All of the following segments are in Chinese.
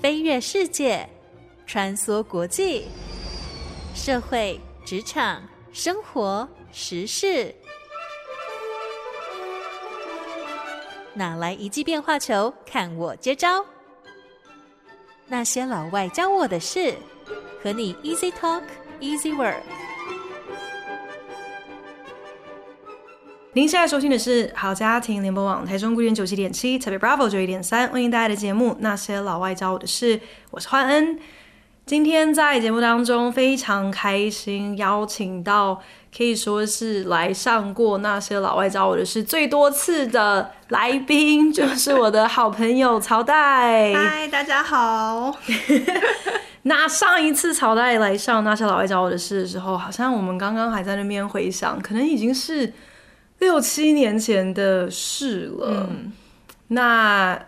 飞跃世界，穿梭国际，社会、职场、生活、时事，哪来一记变化球？看我接招！那些老外教我的事，和你 Easy Talk Easy Work。您现在收听的是好家庭联播网台中古典九七点七，特别 Bravo 九一点三，为您带来的节目《那些老外教我的事》，我是焕恩。今天在节目当中非常开心，邀请到可以说是来上过《那些老外教我的事》最多次的来宾，就是我的好朋友曹代。嗨，大家好。那上一次曹代来上《那些老外教我的事》的时候，好像我们刚刚还在那边回想，可能已经是。六七年前的事了，嗯，那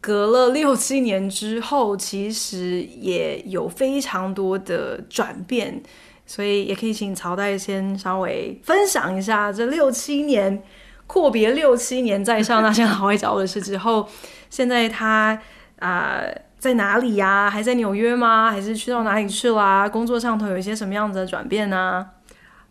隔了六七年之后，其实也有非常多的转变，所以也可以请曹代先稍微分享一下这六七年，阔别六七年在上那些老外找我的事之后，现在他啊、呃、在哪里呀、啊？还在纽约吗？还是去到哪里去啦？工作上头有一些什么样子的转变呢？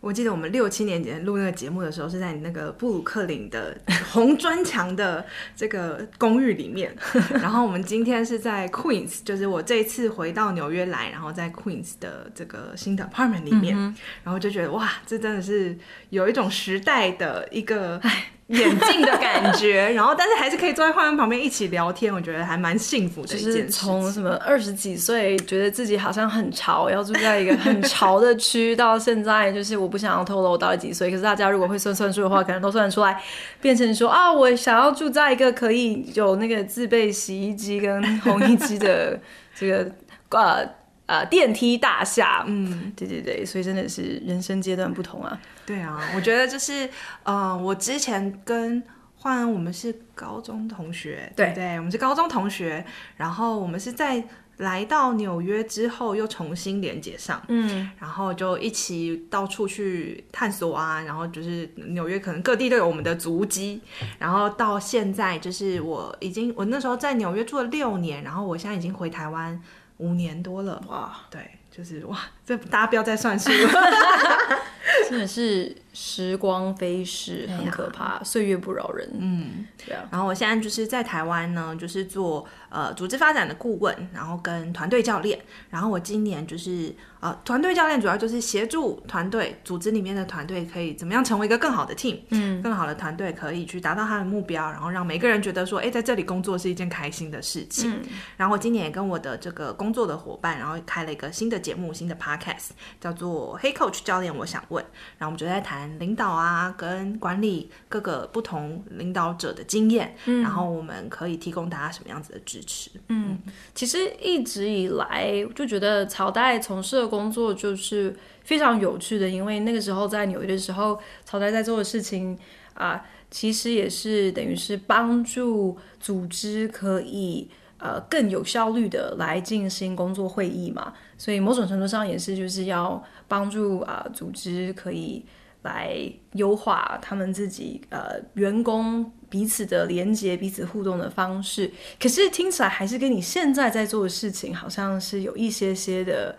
我记得我们六七年前录那个节目的时候，是在你那个布鲁克林的红砖墙的这个公寓里面。然后我们今天是在 Queens，就是我这一次回到纽约来，然后在 Queens 的这个新的 apartment 里面，嗯、然后就觉得哇，这真的是有一种时代的一个。眼镜的感觉，然后但是还是可以坐在焕恩旁边一起聊天，我觉得还蛮幸福的一件事。就是从什么二十几岁觉得自己好像很潮，要住在一个很潮的区，到现在就是我不想要透露我到底几岁，可是大家如果会算算数的话，可能都算得出来，变成说啊，我想要住在一个可以有那个自备洗衣机跟烘衣机的这个呃。呃，电梯大厦，嗯，对对对，所以真的是人生阶段不同啊。对啊，我觉得就是，呃，我之前跟焕恩，我们是高中同学，对对，我们是高中同学，然后我们是在来到纽约之后又重新连接上，嗯，然后就一起到处去探索啊，然后就是纽约可能各地都有我们的足迹，然后到现在就是我已经，我那时候在纽约住了六年，然后我现在已经回台湾。五年多了哇，对，就是哇，这大家不要再算数了 真的是时光飞逝，很可怕，啊、岁月不饶人。嗯，对啊。然后我现在就是在台湾呢，就是做呃组织发展的顾问，然后跟团队教练。然后我今年就是呃团队教练，主要就是协助团队组织里面的团队可以怎么样成为一个更好的 team，嗯，更好的团队可以去达到他的目标，然后让每个人觉得说，哎，在这里工作是一件开心的事情。嗯、然后我今年也跟我的这个工作的伙伴，然后开了一个新的节目，新的 podcast，叫做 Hey Coach 教练，我想问。然后我们就在谈。领导啊，跟管理各个不同领导者的经验，嗯，然后我们可以提供大家什么样子的支持？嗯，其实一直以来就觉得曹代从事的工作就是非常有趣的，因为那个时候在纽约的时候，曹代在做的事情啊，其实也是等于是帮助组织可以呃更有效率的来进行工作会议嘛，所以某种程度上也是就是要帮助啊组织可以。来优化他们自己呃员工彼此的连接、彼此互动的方式，可是听起来还是跟你现在在做的事情好像是有一些些的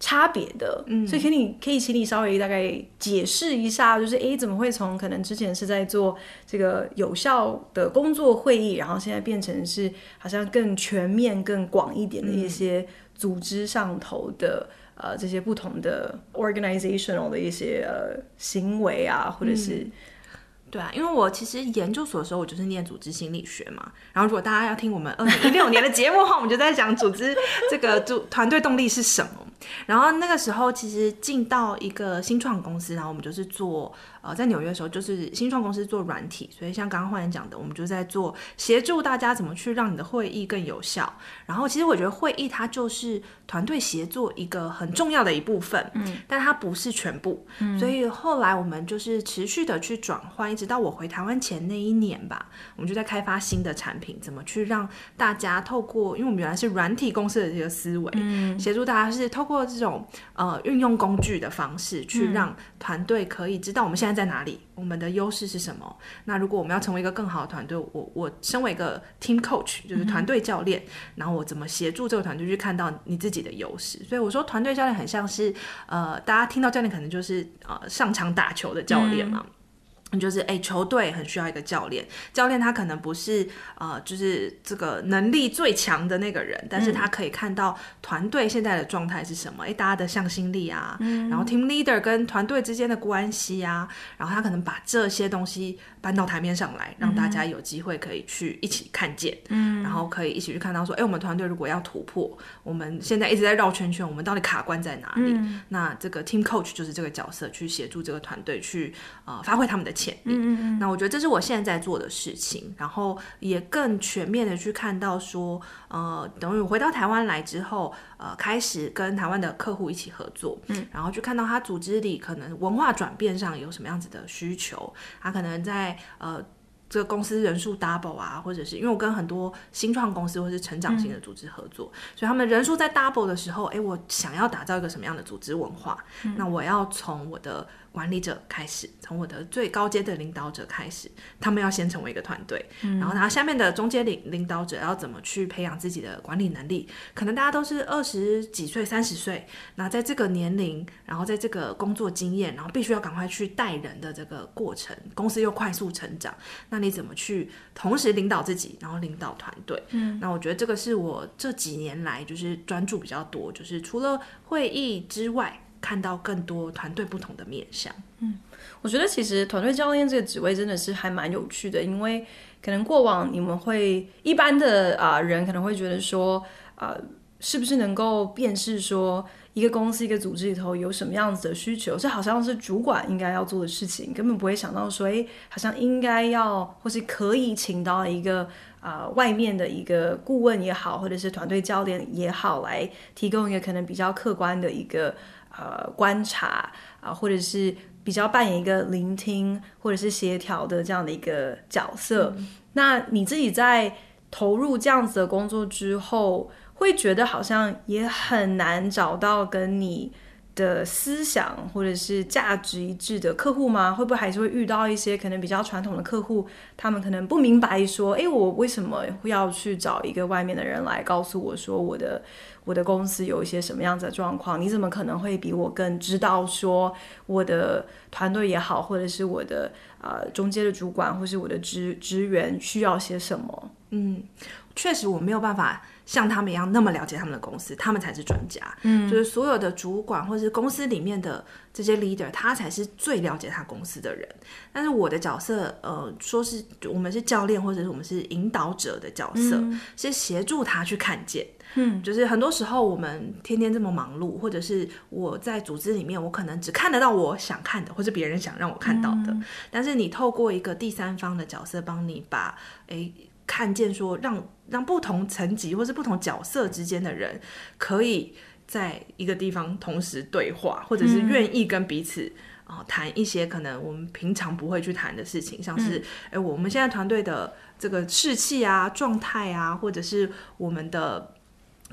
差别的。嗯，所以可以可以请你稍微大概解释一下，就是诶，怎么会从可能之前是在做这个有效的工作会议，然后现在变成是好像更全面、更广一点的一些组织上头的。呃，这些不同的 organizational 的一些呃行为啊，或者是、嗯，对啊，因为我其实研究所的时候，我就是念组织心理学嘛。然后，如果大家要听我们二零一六年的节目的话，我们就在讲组织这个 组团队动力是什么。然后那个时候，其实进到一个新创公司，然后我们就是做。呃，在纽约的时候，就是新创公司做软体，所以像刚刚焕然讲的，我们就在做协助大家怎么去让你的会议更有效。然后，其实我觉得会议它就是团队协作一个很重要的一部分，嗯，但它不是全部。嗯，所以后来我们就是持续的去转换，一直到我回台湾前那一年吧，我们就在开发新的产品，怎么去让大家透过，因为我们原来是软体公司的这个思维，嗯，协助大家是透过这种呃运用工具的方式，去让团队可以知道我们现在在哪里，嗯、我们的优势是什么。那如果我们要成为一个更好的团队，我我身为一个 team coach，就是团队教练，嗯、然后我怎么协助这个团队去看到你自己的优势？所以我说团队教练很像是呃，大家听到教练可能就是呃上场打球的教练嘛。嗯就是哎，球队很需要一个教练。教练他可能不是呃，就是这个能力最强的那个人，但是他可以看到团队现在的状态是什么，哎，大家的向心力啊，嗯、然后 team leader 跟团队之间的关系啊，然后他可能把这些东西搬到台面上来，让大家有机会可以去一起看见，嗯，然后可以一起去看到说，哎，我们团队如果要突破，我们现在一直在绕圈圈，我们到底卡关在哪里？嗯、那这个 team coach 就是这个角色，去协助这个团队去呃发挥他们的潜力。嗯，那我觉得这是我现在在做的事情，然后也更全面的去看到说，呃，等于我回到台湾来之后，呃，开始跟台湾的客户一起合作，嗯，然后去看到他组织里可能文化转变上有什么样子的需求，他可能在呃。这个公司人数 double 啊，或者是因为我跟很多新创公司或是成长型的组织合作，嗯、所以他们人数在 double 的时候，哎，我想要打造一个什么样的组织文化？嗯、那我要从我的管理者开始，从我的最高阶的领导者开始，他们要先成为一个团队，嗯、然后他下面的中阶领领导者要怎么去培养自己的管理能力？可能大家都是二十几岁、三十岁，那在这个年龄，然后在这个工作经验，然后必须要赶快去带人的这个过程，公司又快速成长，那你怎么去同时领导自己，然后领导团队？嗯，那我觉得这个是我这几年来就是专注比较多，就是除了会议之外，看到更多团队不同的面向。嗯，我觉得其实团队教练这个职位真的是还蛮有趣的，因为可能过往你们会一般的啊、人可能会觉得说啊、是不是能够辨识说。一个公司、一个组织里头有什么样子的需求，这好像是主管应该要做的事情，根本不会想到说，哎，好像应该要或是可以请到一个啊、外面的一个顾问也好，或者是团队教练也好，来提供一个可能比较客观的一个呃观察啊、呃，或者是比较扮演一个聆听或者是协调的这样的一个角色。嗯、那你自己在投入这样子的工作之后，会觉得好像也很难找到跟你的思想或者是价值一致的客户吗？会不会还是会遇到一些可能比较传统的客户，他们可能不明白说，诶，我为什么要去找一个外面的人来告诉我说我的我的公司有一些什么样子的状况？你怎么可能会比我更知道说我的团队也好，或者是我的呃中间的主管，或是我的职职员需要些什么？嗯，确实我没有办法。像他们一样那么了解他们的公司，他们才是专家。嗯，就是所有的主管或者是公司里面的这些 leader，他才是最了解他公司的人。但是我的角色，呃，说是我们是教练或者是我们是引导者的角色，嗯、是协助他去看见。嗯，就是很多时候我们天天这么忙碌，或者是我在组织里面，我可能只看得到我想看的，或者别人想让我看到的。嗯、但是你透过一个第三方的角色，帮你把诶。看见说让，让让不同层级或是不同角色之间的人，可以在一个地方同时对话，或者是愿意跟彼此啊谈、一些可能我们平常不会去谈的事情，像是哎、嗯，我们现在团队的这个士气啊、状态啊，或者是我们的。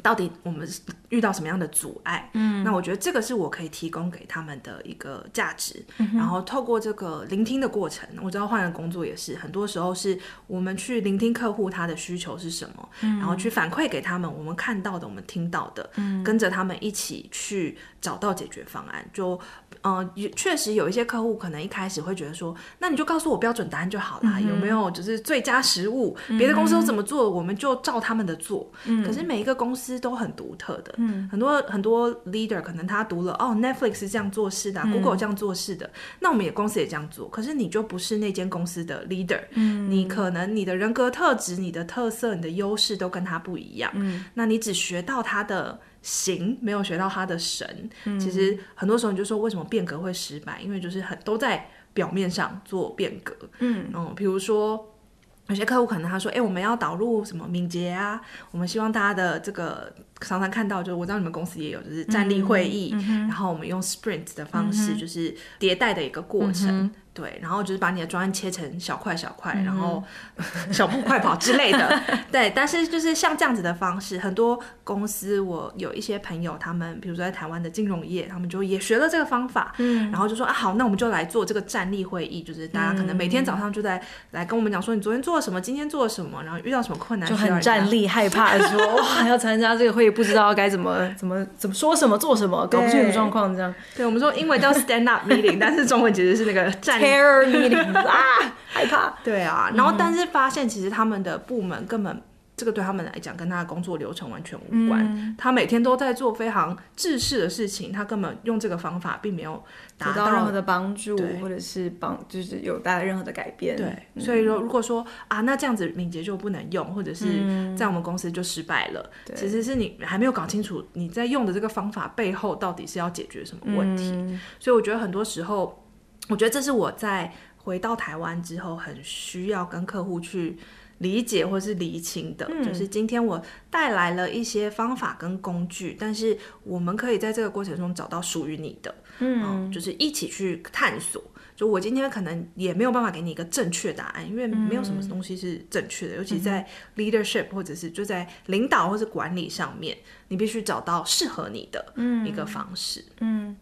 到底我们遇到什么样的阻碍？嗯，那我觉得这个是我可以提供给他们的一个价值。嗯、然后透过这个聆听的过程，我知道换了工作也是，很多时候是我们去聆听客户他的需求是什么，嗯、然后去反馈给他们我们看到的、我们听到的，嗯、跟着他们一起去找到解决方案。就嗯、呃，确实有一些客户可能一开始会觉得说，那你就告诉我标准答案就好啦，嗯、有没有就是最佳实务？别的公司都怎么做，我们就照他们的做。嗯、可是每一个公司。司都很独特的，嗯，很多很多 leader 可能他读了哦，Netflix 是这样做事的啊，Google 这样做事的，嗯，那我们也公司也这样做，可是你就不是那间公司的 leader，嗯，你可能你的人格特质、你的特色、你的优势都跟他不一样，嗯，那你只学到他的形，没有学到他的神，嗯，其实很多时候你就说为什么变革会失败，因为就是很都在表面上做变革，嗯。嗯，比如说。有些客户可能他说：“哎，我们要导入什么敏捷啊？我们希望大家的这个常常看到，就是我知道你们公司也有，就是站立会议，然后我们用 sprint 的方式，就是迭代的一个过程。嗯对，然后就是把你的专案切成小块小块，嗯、然后 小步快跑之类的。对，但是就是像这样子的方式，很多公司我有一些朋友，他们比如说在台湾的金融业，他们就也学了这个方法，嗯，然后就说啊好，那我们就来做这个站立会议，就是大家可能每天早上就在来跟我们讲说，你昨天做了什么，今天做了什么，然后遇到什么困难，就很站立，害怕说哇 要参加这个会议，不知道该怎么怎么怎么说什么做什么，搞不清楚状况这样。对，我们说英文叫 stand up meeting，但是中文其实是那个站立 meeting。啊，害怕。对啊，然后但是发现其实他们的部门根本这个对他们来讲跟他的工作流程完全无关。嗯、他每天都在做非常制式的事情，他根本用这个方法并没有达到，到任何的帮助，或者是帮就是有带来任何的改变。对，嗯、所以说如果说啊，那这样子敏捷就不能用，或者是在我们公司就失败了。嗯、其实是你还没有搞清楚你在用的这个方法背后到底是要解决什么问题。嗯、所以我觉得很多时候，我觉得这是我在。回到台湾之后，很需要跟客户去理解或是厘清的，嗯、就是今天我带来了一些方法跟工具，但是我们可以在这个过程中找到属于你的，嗯、呃，就是一起去探索。就我今天可能也没有办法给你一个正确答案，因为没有什么东西是正确的，嗯、尤其在 leadership 或者是就在领导或是管理上面，你必须找到适合你的一个方式。嗯，嗯，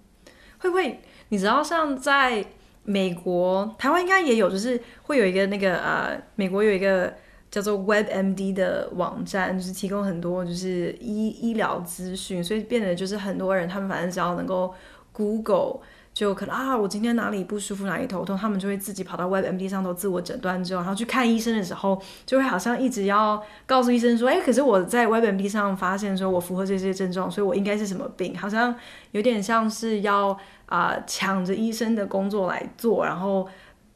会不会你知道像在美国、台湾应该也有，就是会有一个那个呃，美国有一个叫做 WebMD 的网站，就是提供很多就是医医疗资讯，所以变得就是很多人他们反正只要能够 Google，就可能啊，我今天哪里不舒服，哪里头痛，他们就会自己跑到 WebMD 上头自我诊断之后，然后去看医生的时候，就会好像一直要告诉医生说，哎，可是我在 WebMD 上发现说我符合这些症状，所以我应该是什么病，好像有点像是要。啊，抢着医生的工作来做，然后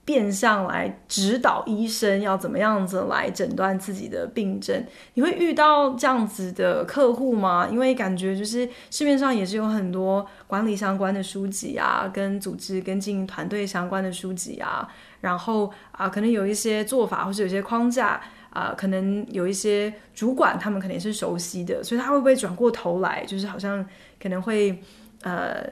变相来指导医生要怎么样子来诊断自己的病症。你会遇到这样子的客户吗？因为感觉就是市面上也是有很多管理相关的书籍啊，跟组织跟经营团队相关的书籍啊，然后啊，可能有一些做法或是有些框架啊，可能有一些主管他们肯定是熟悉的，所以他会不会转过头来，就是好像可能会呃。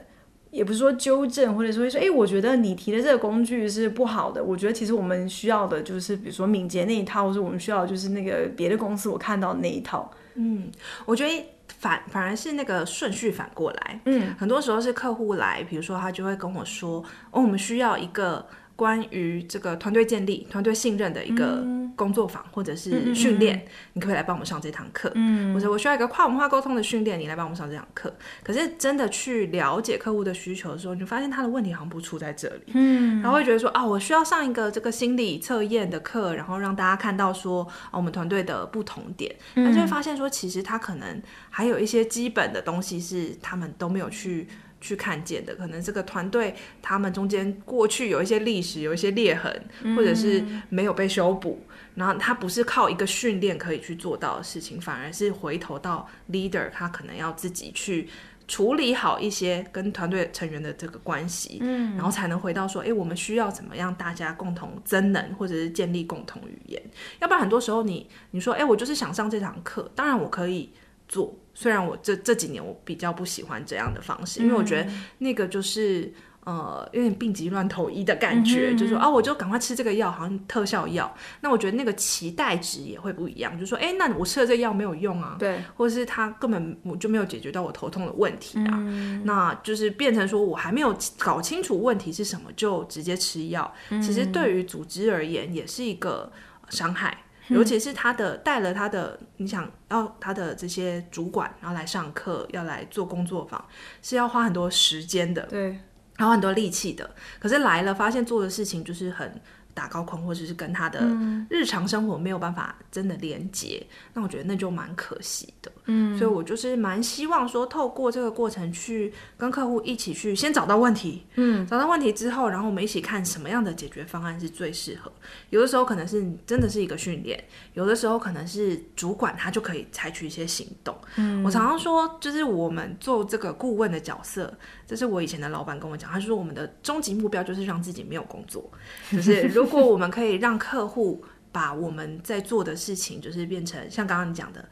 也不是说纠正，或者说说，哎，我觉得你提的这个工具是不好的。我觉得其实我们需要的就是，比如说敏捷那一套，或者我们需要就是那个别的公司我看到的那一套。嗯，我觉得反反而是那个顺序反过来。嗯，很多时候是客户来，比如说他就会跟我说，哦，我们需要一个。关于这个团队建立、团队信任的一个工作坊，或者是训练，你可不可以来帮我们上这堂课？嗯，或者我需要一个跨文化沟通的训练，你来帮我们上这堂课。可是真的去了解客户的需求的时候，你就发现他的问题好像不出在这里。嗯，然后会觉得说啊，我需要上一个这个心理测验的课，然后让大家看到说啊，我们团队的不同点。那就会发现说，其实他可能还有一些基本的东西是他们都没有去。去看见的，可能这个团队他们中间过去有一些历史，有一些裂痕，或者是没有被修补，嗯、然后他不是靠一个训练可以去做到的事情，反而是回头到 leader 他可能要自己去处理好一些跟团队成员的这个关系，嗯，然后才能回到说，哎，我们需要怎么样大家共同增能，或者是建立共同语言，要不然很多时候你你说，哎，我就是想上这堂课，当然我可以做。虽然我这这几年我比较不喜欢这样的方式，因为我觉得那个就是呃有点病急乱投医的感觉，嗯、就是说啊，我就赶快吃这个药，好像特效药。那我觉得那个期待值也会不一样，就是说，哎，那我吃了这个药没有用啊，对，或者是他根本我就没有解决到我头痛的问题啊，嗯、那就是变成说我还没有搞清楚问题是什么就直接吃药，嗯、其实对于组织而言也是一个伤害。尤其是他的带了他的，你想要他的这些主管，然后来上课，要来做工作坊，是要花很多时间的，对，然后很多力气的。可是来了，发现做的事情就是很。打高空，或者是跟他的日常生活没有办法真的连接，嗯、那我觉得那就蛮可惜的。嗯，所以我就是蛮希望说，透过这个过程去跟客户一起去先找到问题，嗯，找到问题之后，然后我们一起看什么样的解决方案是最适合。有的时候可能是真的是一个训练，有的时候可能是主管他就可以采取一些行动。嗯，我常常说，就是我们做这个顾问的角色，这是我以前的老板跟我讲，他说我们的终极目标就是让自己没有工作，就是如如果我们可以让客户把我们在做的事情，就是变成像刚刚你讲的，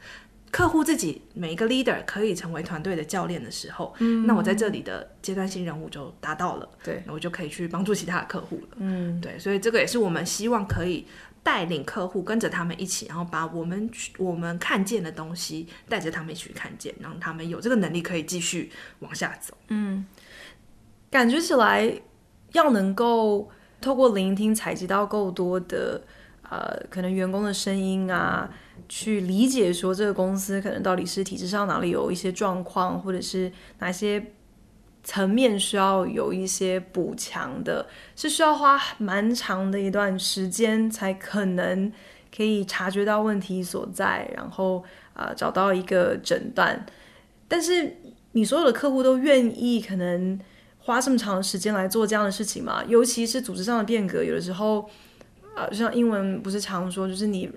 客户自己每一个 leader 可以成为团队的教练的时候，嗯，那我在这里的阶段性任务就达到了，对，那我就可以去帮助其他的客户了，嗯，对，所以这个也是我们希望可以带领客户跟着他们一起，然后把我们我们看见的东西带着他们一起去看见，让他们有这个能力可以继续往下走，嗯，感觉起来要能够透过聆听采集到够多的呃可能员工的声音啊。去理解说这个公司可能到底是体制上哪里有一些状况，或者是哪些层面需要有一些补强的，是需要花蛮长的一段时间才可能可以察觉到问题所在，然后啊、呃、找到一个诊断。但是你所有的客户都愿意可能花这么长的时间来做这样的事情吗？尤其是组织上的变革，有的时候啊、呃，像英文不是常说，就是你。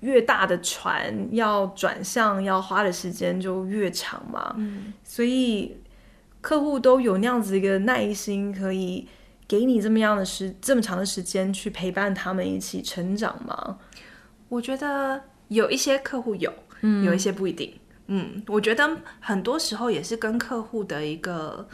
越大的船要转向要花的时间就越长嘛，嗯，所以客户都有那样子一个耐心，可以给你这么样的时这么长的时间去陪伴他们一起成长吗？我觉得有一些客户有，嗯，有一些不一定，嗯，我觉得很多时候也是跟客户的一个。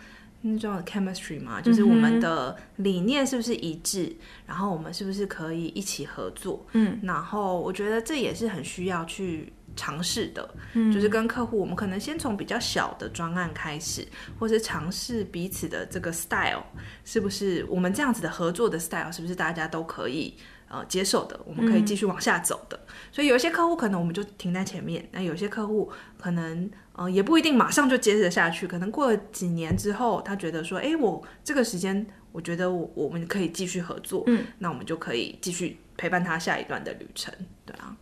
那种 chemistry 嘛，就是我们的理念是不是一致，嗯、然后我们是不是可以一起合作？嗯，然后我觉得这也是很需要去尝试的，嗯，就是跟客户，我们可能先从比较小的专案开始，或是尝试彼此的这个 style，是不是我们这样子的合作的 style，是不是大家都可以呃接受的？我们可以继续往下走的。嗯、所以有一些客户可能我们就停在前面，那有些客户可能。呃，也不一定马上就接着下去，可能过了几年之后，他觉得说，哎，我这个时间，我觉得我我们可以继续合作，嗯，那我们就可以继续陪伴他下一段的旅程，对啊。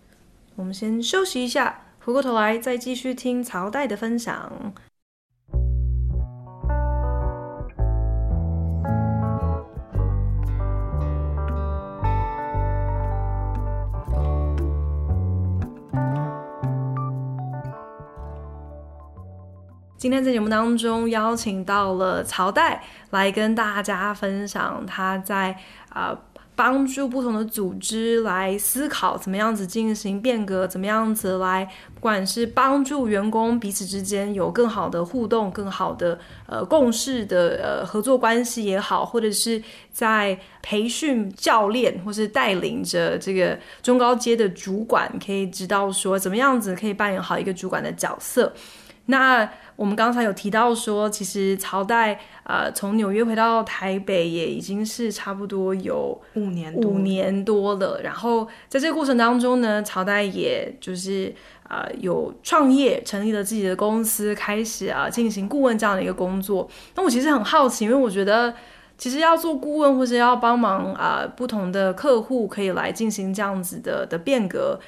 我们先休息一下，回过头来再继续听曹代的分享。今天在节目当中邀请到了曹代来跟大家分享他在啊、帮助不同的组织来思考怎么样子进行变革，怎么样子来不管是帮助员工彼此之间有更好的互动、更好的呃共事的呃合作关系也好，或者是在培训教练或是带领着这个中高阶的主管，可以知道说怎么样子可以扮演好一个主管的角色。那我们刚才有提到说，其实曹代呃从纽约回到台北也已经是差不多有五年五年多了。然后在这个过程当中呢，曹代也就是呃有创业，成立了自己的公司，开始啊进行顾问这样的一个工作。那我其实很好奇，因为我觉得其实要做顾问或者要帮忙啊、呃、不同的客户可以来进行这样子的的变革，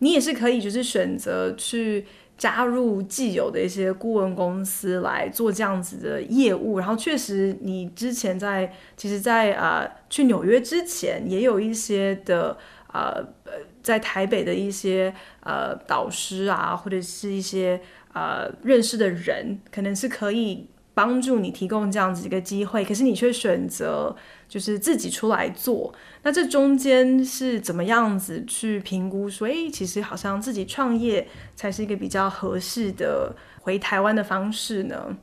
你也是可以就是选择去。加入既有的一些顾问公司来做这样子的业务，然后确实，你之前在其实在，在呃去纽约之前，也有一些的呃在台北的一些呃导师啊，或者是一些呃认识的人，可能是可以帮助你提供这样子一个机会，可是你却选择。就是自己出来做，那这中间是怎么样子去评估？所以其实好像自己创业才是一个比较合适的回台湾的方式呢？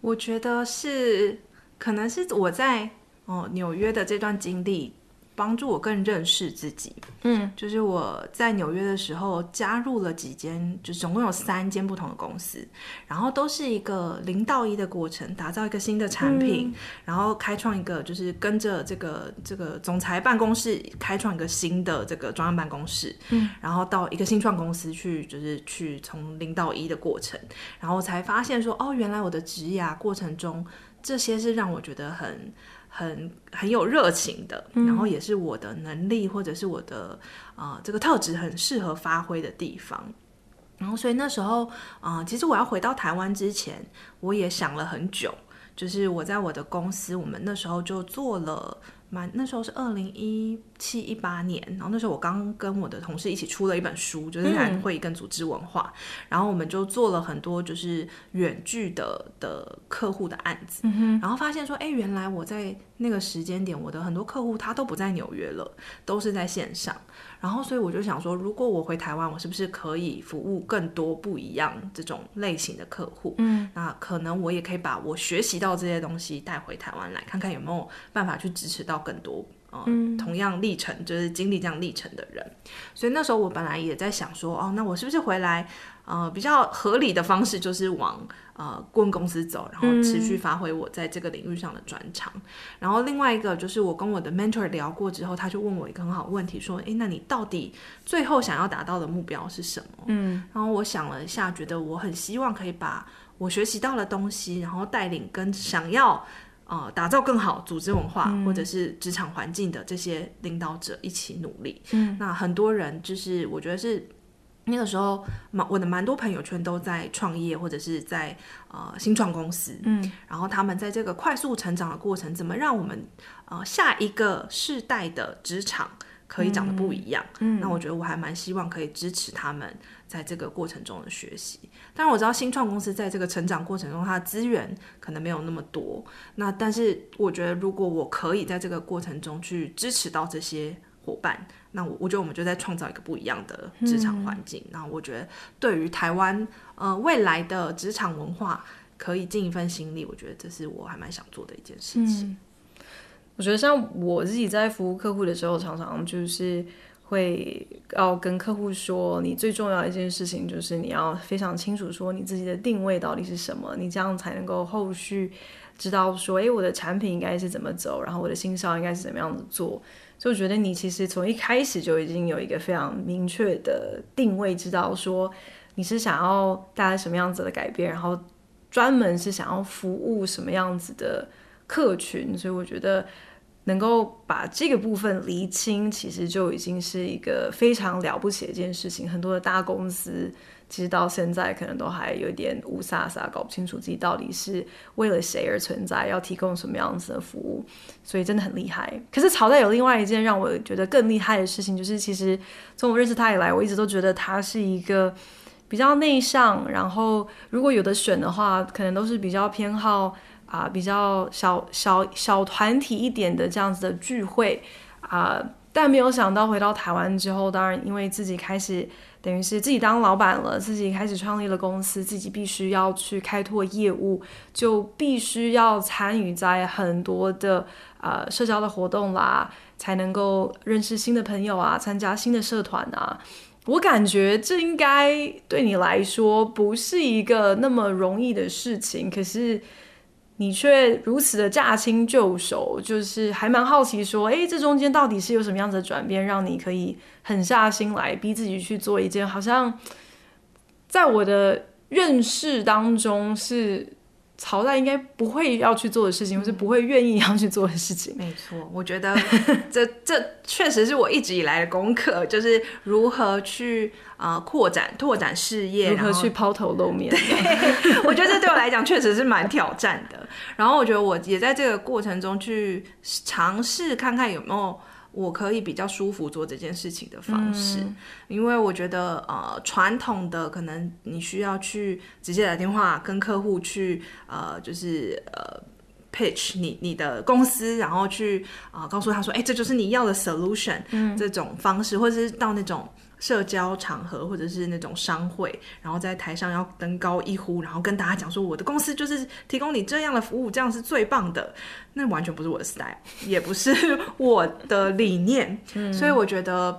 我觉得是，可能是我在哦纽约的这段经历。帮助我更认识自己。嗯，就是我在纽约的时候加入了几间，就是总共有三间不同的公司，然后都是一个零到一的过程，打造一个新的产品，嗯、然后开创一个就是跟着这个这个总裁办公室开创一个新的这个专案办公室，嗯，然后到一个新创公司去，就是去从零到一的过程，然后才发现说，哦，原来我的职涯过程中这些是让我觉得很。很很有热情的，然后也是我的能力或者是我的啊、呃、这个特质很适合发挥的地方。然后所以那时候啊、呃，其实我要回到台湾之前，我也想了很久。就是我在我的公司，我们那时候就做了蛮，那时候是二零一七一八年，然后那时候我刚跟我的同事一起出了一本书，就是谈会议跟组织文化，嗯、然后我们就做了很多就是远距的的客户的案子，然后发现说，哎，原来我在那个时间点，我的很多客户他都不在纽约了，都是在线上，然后所以我就想说，如果我回台湾，我是不是可以服务更多不一样这种类型的客户？嗯，那可能我也可以把我学习到这些东西带回台湾来，看看有没有办法去支持到更多。嗯，同样历程就是经历这样历程的人，所以那时候我本来也在想说，哦，那我是不是回来，呃，比较合理的方式就是往呃顾问公司走，然后持续发挥我在这个领域上的专长。嗯、然后另外一个就是我跟我的 mentor 聊过之后，他就问我一个很好问题，说，诶，那你到底最后想要达到的目标是什么？嗯，然后我想了一下，觉得我很希望可以把我学习到的东西，然后带领跟想要。呃，打造更好组织文化，嗯、或者是职场环境的这些领导者一起努力。嗯，那很多人就是我觉得是那个时候，蛮我的蛮多朋友圈都在创业或者是在呃新创公司。嗯，然后他们在这个快速成长的过程，怎么让我们呃下一个世代的职场可以长得不一样？嗯，那我觉得我还蛮希望可以支持他们。在这个过程中的学习，当然我知道新创公司在这个成长过程中，它的资源可能没有那么多。那但是我觉得，如果我可以在这个过程中去支持到这些伙伴，那我我觉得我们就在创造一个不一样的职场环境。然后、嗯、我觉得，对于台湾呃未来的职场文化，可以尽一份心力，我觉得这是我还蛮想做的一件事情。嗯、我觉得像我自己在服务客户的时候，常常就是。会要跟客户说，你最重要一件事情就是你要非常清楚说你自己的定位到底是什么，你这样才能够后续知道说，诶，我的产品应该是怎么走，然后我的行销应该是怎么样子做。所以我觉得你其实从一开始就已经有一个非常明确的定位，知道说你是想要带来什么样子的改变，然后专门是想要服务什么样子的客群。所以我觉得。能够把这个部分厘清，其实就已经是一个非常了不起的一件事情。很多的大公司其实到现在可能都还有点雾煞煞，搞不清楚自己到底是为了谁而存在，要提供什么样子的服务，所以真的很厉害。可是朝代有另外一件让我觉得更厉害的事情，就是其实从我认识他以来，我一直都觉得他是一个比较内向，然后如果有的选的话，可能都是比较偏好。啊，比较小小小团体一点的这样子的聚会啊，但没有想到回到台湾之后，当然因为自己开始等于是自己当老板了，自己开始创立了公司，自己必须要去开拓业务，就必须要参与在很多的呃社交的活动啦，才能够认识新的朋友啊，参加新的社团啊。我感觉这应该对你来说不是一个那么容易的事情，可是。你却如此的驾轻就熟，就是还蛮好奇说，诶，这中间到底是有什么样子的转变，让你可以狠下心来逼自己去做一件好像在我的认识当中是。朝代应该不会要去做的事情，或是不会愿意要去做的事情。没错，我觉得这这确实是我一直以来的功课，就是如何去呃扩展拓展事业，如何去抛头露面。对，我觉得这来讲确实是蛮挑战的。然后我觉得我也在这个过程中去尝试看看有没有。我可以比较舒服做这件事情的方式，嗯、因为我觉得呃传统的可能你需要去直接打电话跟客户去呃就是呃 pitch 你你的公司，然后去啊、呃、告诉他说，哎，这就是你要的 solution，、嗯、这种方式，或者是到那种。社交场合或者是那种商会，然后在台上要登高一呼，然后跟大家讲说，我的公司就是提供你这样的服务，这样是最棒的。那完全不是我的 style，也不是我的理念。嗯，所以我觉得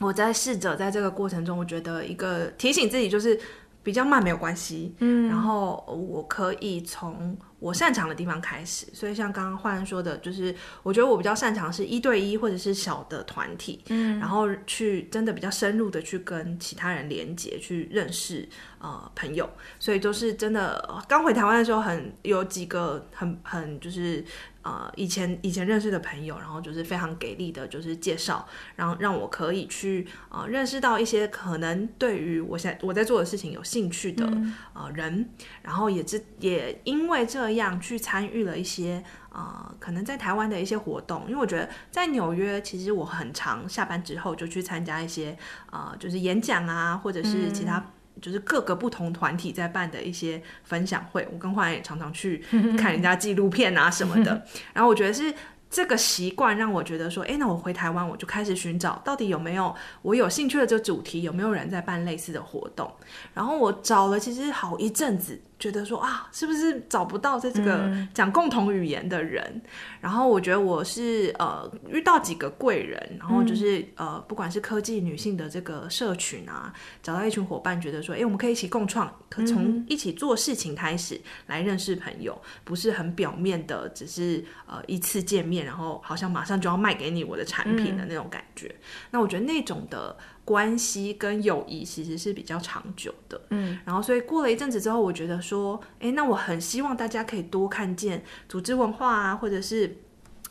我在试着在这个过程中，我觉得一个提醒自己就是比较慢没有关系。嗯，然后我可以从。我擅长的地方开始，所以像刚刚焕说的，就是我觉得我比较擅长是一对一或者是小的团体，嗯，然后去真的比较深入的去跟其他人连接，去认识呃朋友，所以就是真的刚回台湾的时候很，很有几个很很就是呃以前以前认识的朋友，然后就是非常给力的，就是介绍，然后让我可以去呃认识到一些可能对于我现在我在做的事情有兴趣的、嗯、呃人，然后也是也因为这样去参与了一些呃可能在台湾的一些活动，因为我觉得在纽约其实我很常下班之后就去参加一些呃就是演讲啊，或者是其他。就是各个不同团体在办的一些分享会，我跟焕然也常常去 看人家纪录片啊什么的，然后我觉得是。这个习惯让我觉得说，哎，那我回台湾，我就开始寻找到底有没有我有兴趣的这个主题，有没有人在办类似的活动。然后我找了其实好一阵子，觉得说啊，是不是找不到在这个讲共同语言的人？嗯、然后我觉得我是呃遇到几个贵人，然后就是、嗯、呃不管是科技女性的这个社群啊，找到一群伙伴，觉得说，哎，我们可以一起共创，可从一起做事情开始来认识朋友，不是很表面的，只是呃一次见面。然后好像马上就要卖给你我的产品的那种感觉，嗯、那我觉得那种的关系跟友谊其实是比较长久的。嗯，然后所以过了一阵子之后，我觉得说，哎，那我很希望大家可以多看见组织文化啊，或者是。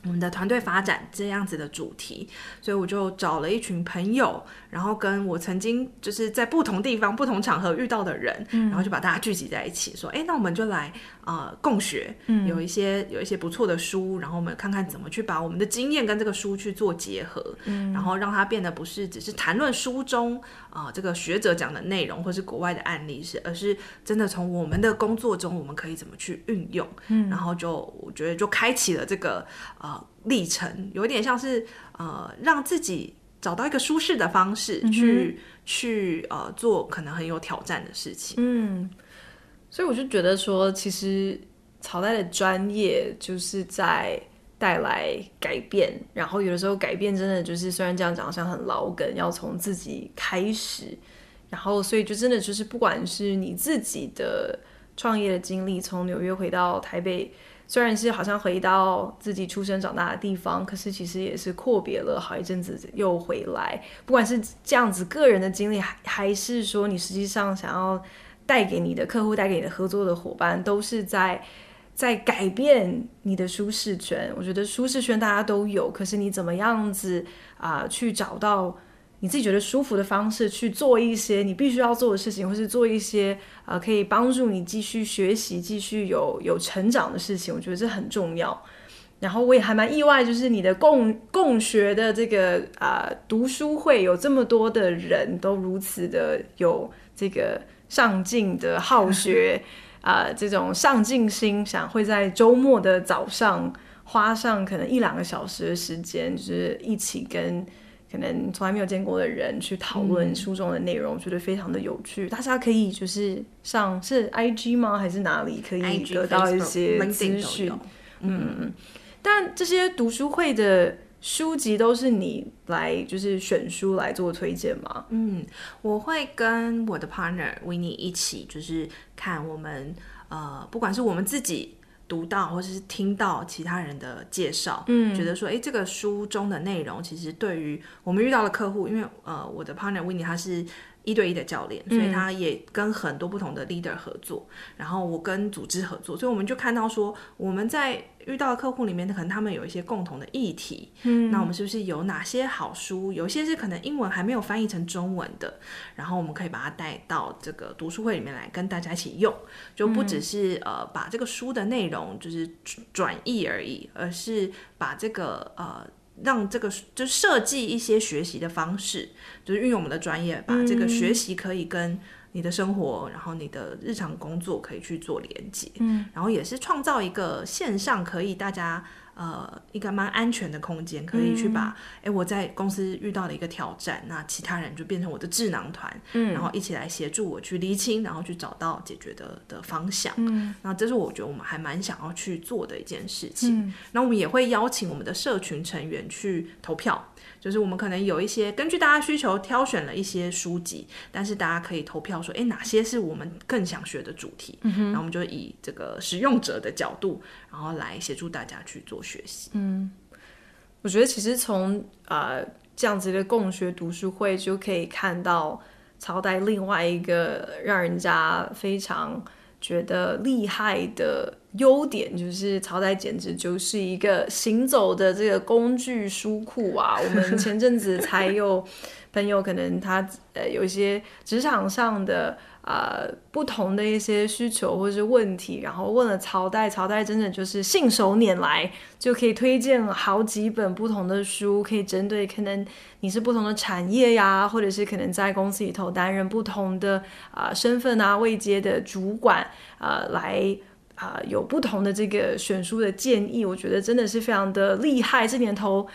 我们的团队发展这样子的主题，所以我就找了一群朋友，然后跟我曾经就是在不同地方、不同场合遇到的人，嗯、然后就把大家聚集在一起，说：“哎，那我们就来呃共学，有一些有一些不错的书，然后我们看看怎么去把我们的经验跟这个书去做结合，嗯、然后让它变得不是只是谈论书中啊、呃、这个学者讲的内容，或是国外的案例是，而是真的从我们的工作中我们可以怎么去运用，嗯、然后就我觉得就开启了这个啊。呃历程有点像是呃，让自己找到一个舒适的方式去、嗯、去呃做可能很有挑战的事情。嗯，所以我就觉得说，其实朝代的专业就是在带来改变，然后有的时候改变真的就是虽然这样讲好像很老梗，要从自己开始，然后所以就真的就是不管是你自己的创业的经历，从纽约回到台北。虽然是好像回到自己出生长大的地方，可是其实也是阔别了好一阵子又回来。不管是这样子个人的经历，还还是说你实际上想要带给你的客户、带给你的合作的伙伴，都是在在改变你的舒适圈。我觉得舒适圈大家都有，可是你怎么样子啊、去找到？你自己觉得舒服的方式去做一些你必须要做的事情，或是做一些呃可以帮助你继续学习、继续有有成长的事情，我觉得这很重要。然后我也还蛮意外，就是你的共共学的这个啊、读书会有这么多的人都如此的有这个上进的好学啊、这种上进心，想会在周末的早上花上可能一两个小时的时间，就是一起跟。可能从来没有见过的人去讨论书中的内容，嗯、觉得非常的有趣。大家可以就是上是 I G 吗？还是哪里可以得到一些资讯？嗯，但这些读书会的书籍都是你来就是选书来做推荐吗？嗯，我会跟我的 partner Winnie 一起就是看我们呃，不管是我们自己。读到或者是听到其他人的介绍，嗯，觉得说，哎，这个书中的内容其实对于我们遇到的客户，因为呃，我的 partner Winnie 他是一对一的教练，所以他也跟很多不同的 leader 合作，嗯、然后我跟组织合作，所以我们就看到说，我们在。遇到的客户里面，可能他们有一些共同的议题，嗯，那我们是不是有哪些好书？有些是可能英文还没有翻译成中文的，然后我们可以把它带到这个读书会里面来跟大家一起用，就不只是、嗯、呃把这个书的内容就是转译而已，而是把这个呃让这个就设计一些学习的方式，就是运用我们的专业，把这个学习可以跟。你的生活，然后你的日常工作可以去做连接，嗯，然后也是创造一个线上可以大家。呃，一个蛮安全的空间，可以去把哎、嗯、我在公司遇到的一个挑战，那其他人就变成我的智囊团，嗯，然后一起来协助我去厘清，然后去找到解决的的方向，嗯，那这是我觉得我们还蛮想要去做的一件事情。嗯，那我们也会邀请我们的社群成员去投票，就是我们可能有一些根据大家需求挑选了一些书籍，但是大家可以投票说，哎，哪些是我们更想学的主题，嗯哼，然后我们就以这个使用者的角度，然后来协助大家去做。学习，嗯，我觉得其实从呃这样子的共学读书会就可以看到朝代另外一个让人家非常觉得厉害的优点，就是曹代简直就是一个行走的这个工具书库啊！我们前阵子才有朋友，可能他呃有一些职场上的。呃，不同的一些需求或是问题，然后问了曹代，曹代真的就是信手拈来，就可以推荐好几本不同的书，可以针对可能你是不同的产业呀，或者是可能在公司里头担任不同的啊、身份啊位阶的主管啊、来啊、有不同的这个选书的建议，我觉得真的是非常的厉害，这年头。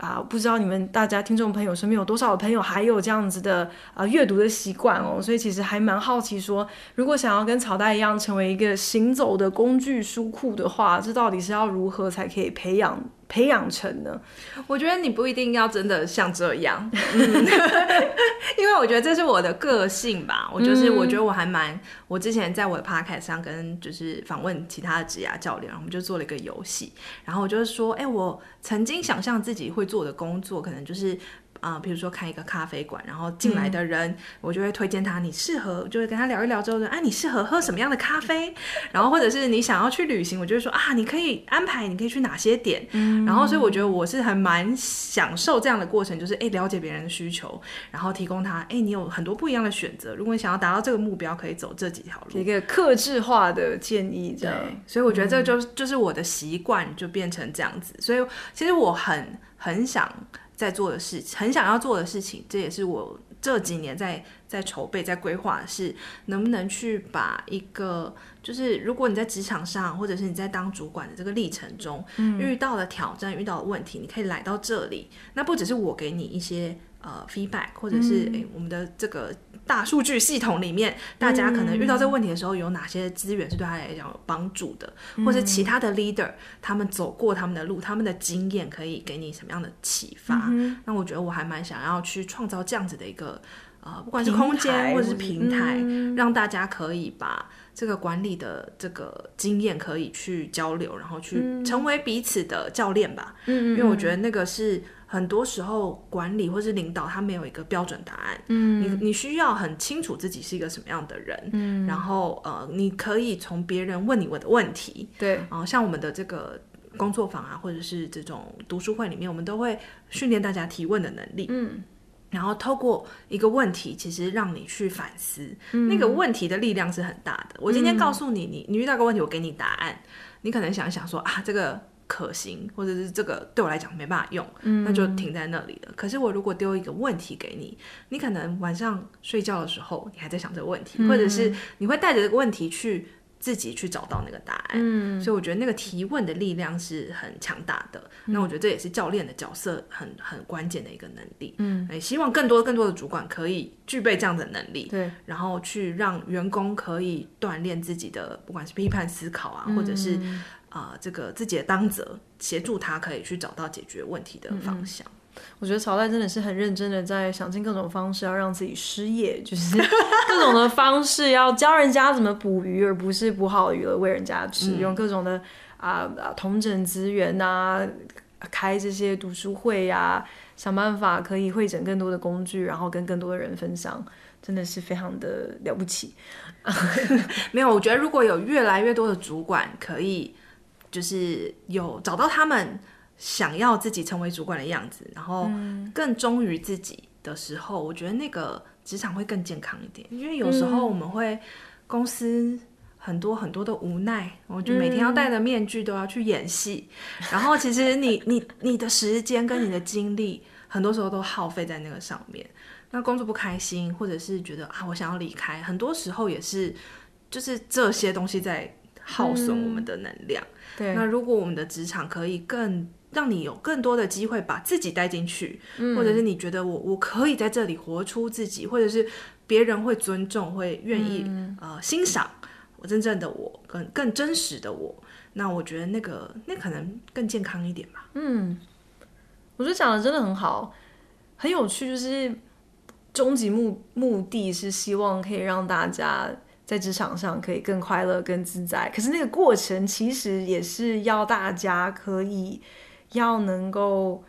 啊，不知道你们大家听众朋友身边有多少朋友还有这样子的啊阅读的习惯哦，所以其实还蛮好奇说，如果想要跟曹代一样成为一个行走的工具书库的话，这到底是要如何才可以培养？培养成呢？我觉得你不一定要真的像这样，嗯、因为我觉得这是我的个性吧。我就是我觉得我还蛮，我之前在我的 podcast 上跟就是访问其他的职涯教练，我们就做了一个游戏，然后我就是说，哎、欸，我曾经想象自己会做的工作，可能就是。啊、呃，比如说开一个咖啡馆，然后进来的人，嗯、我就会推荐他，你适合，就会跟他聊一聊之后，说，哎，你适合喝什么样的咖啡？然后或者是你想要去旅行，我就会说啊，你可以安排，你可以去哪些点？嗯、然后所以我觉得我是还蛮享受这样的过程，就是哎，了解别人的需求，然后提供他，哎，你有很多不一样的选择。如果你想要达到这个目标，可以走这几条路，一个克制化的建议，这样。对，所以我觉得这就、嗯、就是我的习惯，就变成这样子。所以其实我很很想。在做的事情，很想要做的事情，这也是我这几年在在筹备、在规划的是，能不能去把一个，就是如果你在职场上，或者是你在当主管的这个历程中，嗯、遇到的挑战、遇到的问题，你可以来到这里，那不只是我给你一些。呃，feedback，或者是诶、我们的这个大数据系统里面，大家可能遇到这个问题的时候，有哪些资源是对他来讲有帮助的，嗯、或者其他的 leader，他们走过他们的路，他们的经验可以给你什么样的启发？嗯、那我觉得我还蛮想要去创造这样子的一个呃，不管是空间或者是平台，嗯、让大家可以把这个管理的这个经验可以去交流，然后去成为彼此的教练吧。嗯，因为我觉得那个是。很多时候，管理或是领导，他没有一个标准答案。嗯，你你需要很清楚自己是一个什么样的人。嗯，然后呃，你可以从别人问你我的问题。对，啊、呃，像我们的这个工作坊啊，或者是这种读书会里面，我们都会训练大家提问的能力。嗯，然后透过一个问题，其实让你去反思，嗯、那个问题的力量是很大的。我今天告诉你，你你遇到个问题，我给你答案，你可能想一想说啊，这个。可行，或者是这个对我来讲没办法用，嗯、那就停在那里了。可是我如果丢一个问题给你，你可能晚上睡觉的时候，你还在想这个问题，嗯、或者是你会带着这个问题去自己去找到那个答案。嗯、所以我觉得那个提问的力量是很强大的。嗯、那我觉得这也是教练的角色很很关键的一个能力。嗯，希望更多更多的主管可以具备这样的能力。对，然后去让员工可以锻炼自己的，不管是批判思考啊，嗯、或者是。啊、呃，这个自己的当责，协助他可以去找到解决问题的方向。嗯、我觉得曹代真的是很认真的在想尽各种方式，要让自己失业，就是 各种的方式要教人家怎么捕鱼，而不是捕好鱼了喂人家吃。嗯、用各种的啊啊统整资源呐、啊，开这些读书会呀、啊，想办法可以会整更多的工具，然后跟更多的人分享，真的是非常的了不起。没有，我觉得如果有越来越多的主管可以。就是有找到他们想要自己成为主管的样子，然后更忠于自己的时候，我觉得那个职场会更健康一点。因为有时候我们会公司很多很多的无奈，我就每天要戴着面具都要去演戏，然后其实你你你的时间跟你的精力很多时候都耗费在那个上面。那工作不开心，或者是觉得啊我想要离开，很多时候也是就是这些东西在耗损我们的能量。对，那如果我们的职场可以更让你有更多的机会把自己带进去，嗯、或者是你觉得我我可以在这里活出自己，或者是别人会尊重、会愿意、嗯、呃欣赏我真正的我，更更真实的我，那我觉得那个那可能更健康一点吧。嗯，我觉得讲的真的很好，很有趣，就是终极目目的是希望可以让大家。在职场上可以更快乐、更自在，可是那个过程其实也是要大家可以要能够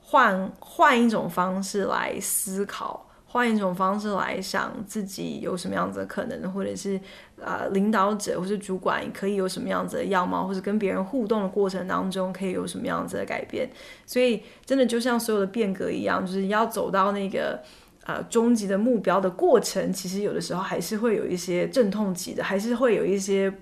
换换一种方式来思考，换一种方式来想自己有什么样子的可能，或者是呃领导者或是主管可以有什么样子的样貌，或者跟别人互动的过程当中可以有什么样子的改变。所以真的就像所有的变革一样，就是要走到那个呃终极的目标的过程，其实有的时候还是会有一些阵痛期的，还是会有一些。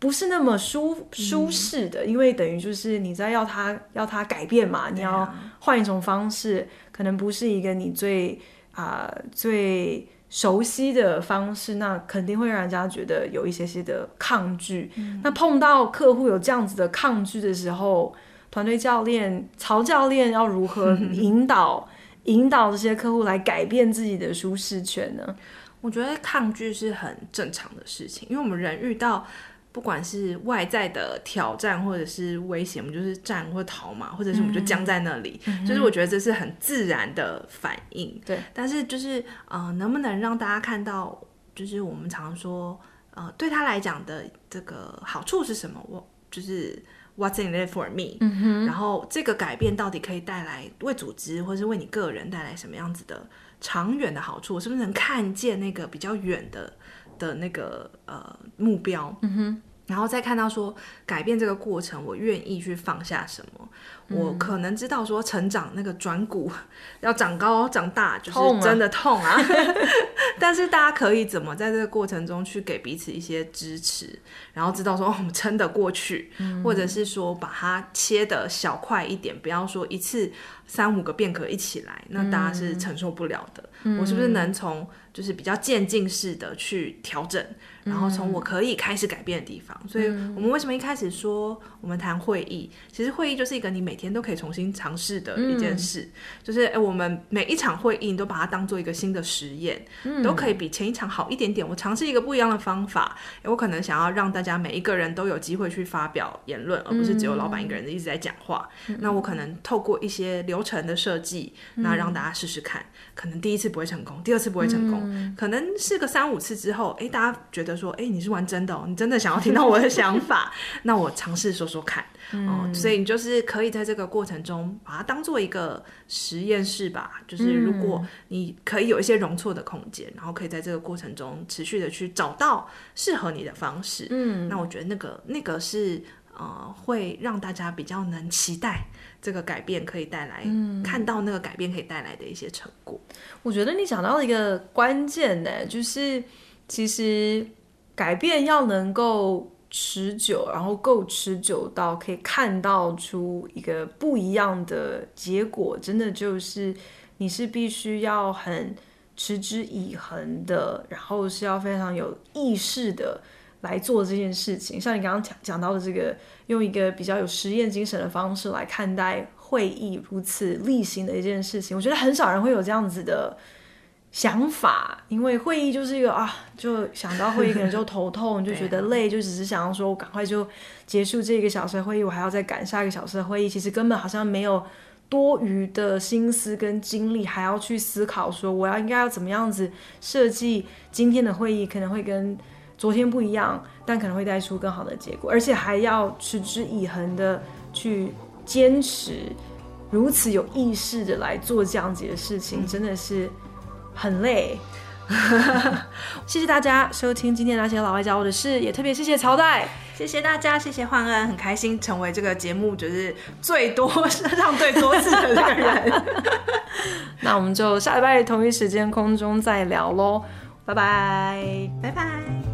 不是那么舒舒适的，因为等于就是你在要他要他改变嘛，你要换一种方式，可能不是一个你最啊、呃、最熟悉的方式，那肯定会让人家觉得有一些些的抗拒。嗯、那碰到客户有这样子的抗拒的时候，团队教练曹教练要如何 引导引导这些客户来改变自己的舒适圈呢？我觉得抗拒是很正常的事情，因为我们人遇到。不管是外在的挑战或者是危险，我们就是战或逃嘛，或者是我们就僵在那里，嗯、就是我觉得这是很自然的反应。对，但是就是呃，能不能让大家看到，就是我们常说呃，对他来讲的这个好处是什么？我就是 What's in it for me？、嗯哼、然后这个改变到底可以带来为组织或是为你个人带来什么样子的长远的好处？我是不是能看见那个比较远的？的那个呃目标，嗯哼，然后再看到说改变这个过程，我愿意去放下什么？嗯、我可能知道说成长那个转骨 要长高长大，就是真的痛啊。痛 啊但是大家可以怎么在这个过程中去给彼此一些支持，然后知道说我们撑得过去，嗯、或者是说把它切的小块一点，不要说一次三五个变革一起来，那大家是承受不了的。嗯、我是不是能从就是比较渐进式的去调整，然后从我可以开始改变的地方。嗯、所以我们为什么一开始说我们谈会议？其实会议就是一个你每天都可以重新尝试的一件事。嗯、就是诶，我们每一场会议你都把它当做一个新的实验，嗯、都可以比前一场好一点点。我尝试一个不一样的方法，我可能想要让大家每一个人都有机会去发表言论，而不是只有老板一个人一直在讲话。嗯、那我可能透过一些流程的设计，那让大家试试看，可能第一次不会成功，第二次不会成功。嗯、可能试个三五次之后，哎，大家觉得说，哎，你是玩真的哦，你真的想要听到我的想法，那我尝试说说看，嗯、哦，所以你就是可以在这个过程中把它当做一个实验室吧，就是如果你可以有一些容错的空间，然后可以在这个过程中持续的去找到适合你的方式，嗯，那我觉得那个那个是呃会让大家比较能期待。这个改变可以带来，嗯、看到那个改变可以带来的一些成果。我觉得你讲到了一个关键呢，就是其实改变要能够持久，然后够持久到可以看到出一个不一样的结果，真的就是你是必须要很持之以恒的，然后是要非常有意识的。来做这件事情，像你刚刚讲讲到的这个，用一个比较有实验精神的方式来看待会议，如此例行的一件事情，我觉得很少人会有这样子的想法，因为会议就是一个啊，就想到会议可能就头痛，就觉得累，就只是想要说我赶快就结束这一个小时的会议，我还要再赶下一个小时的会议，其实根本好像没有多余的心思跟精力，还要去思考说我要应该要怎么样子设计今天的会议，可能会跟。昨天不一样，但可能会带出更好的结果，而且还要持之以恒的去坚持，如此有意识的来做这样子的事情，真的是很累。谢谢大家收听今天那些老外教我的事，也特别谢谢曹代，谢谢大家，谢谢焕恩，很开心成为这个节目就是最多上最多次的这个人。那我们就下礼拜同一时间空中再聊喽，拜拜，拜拜。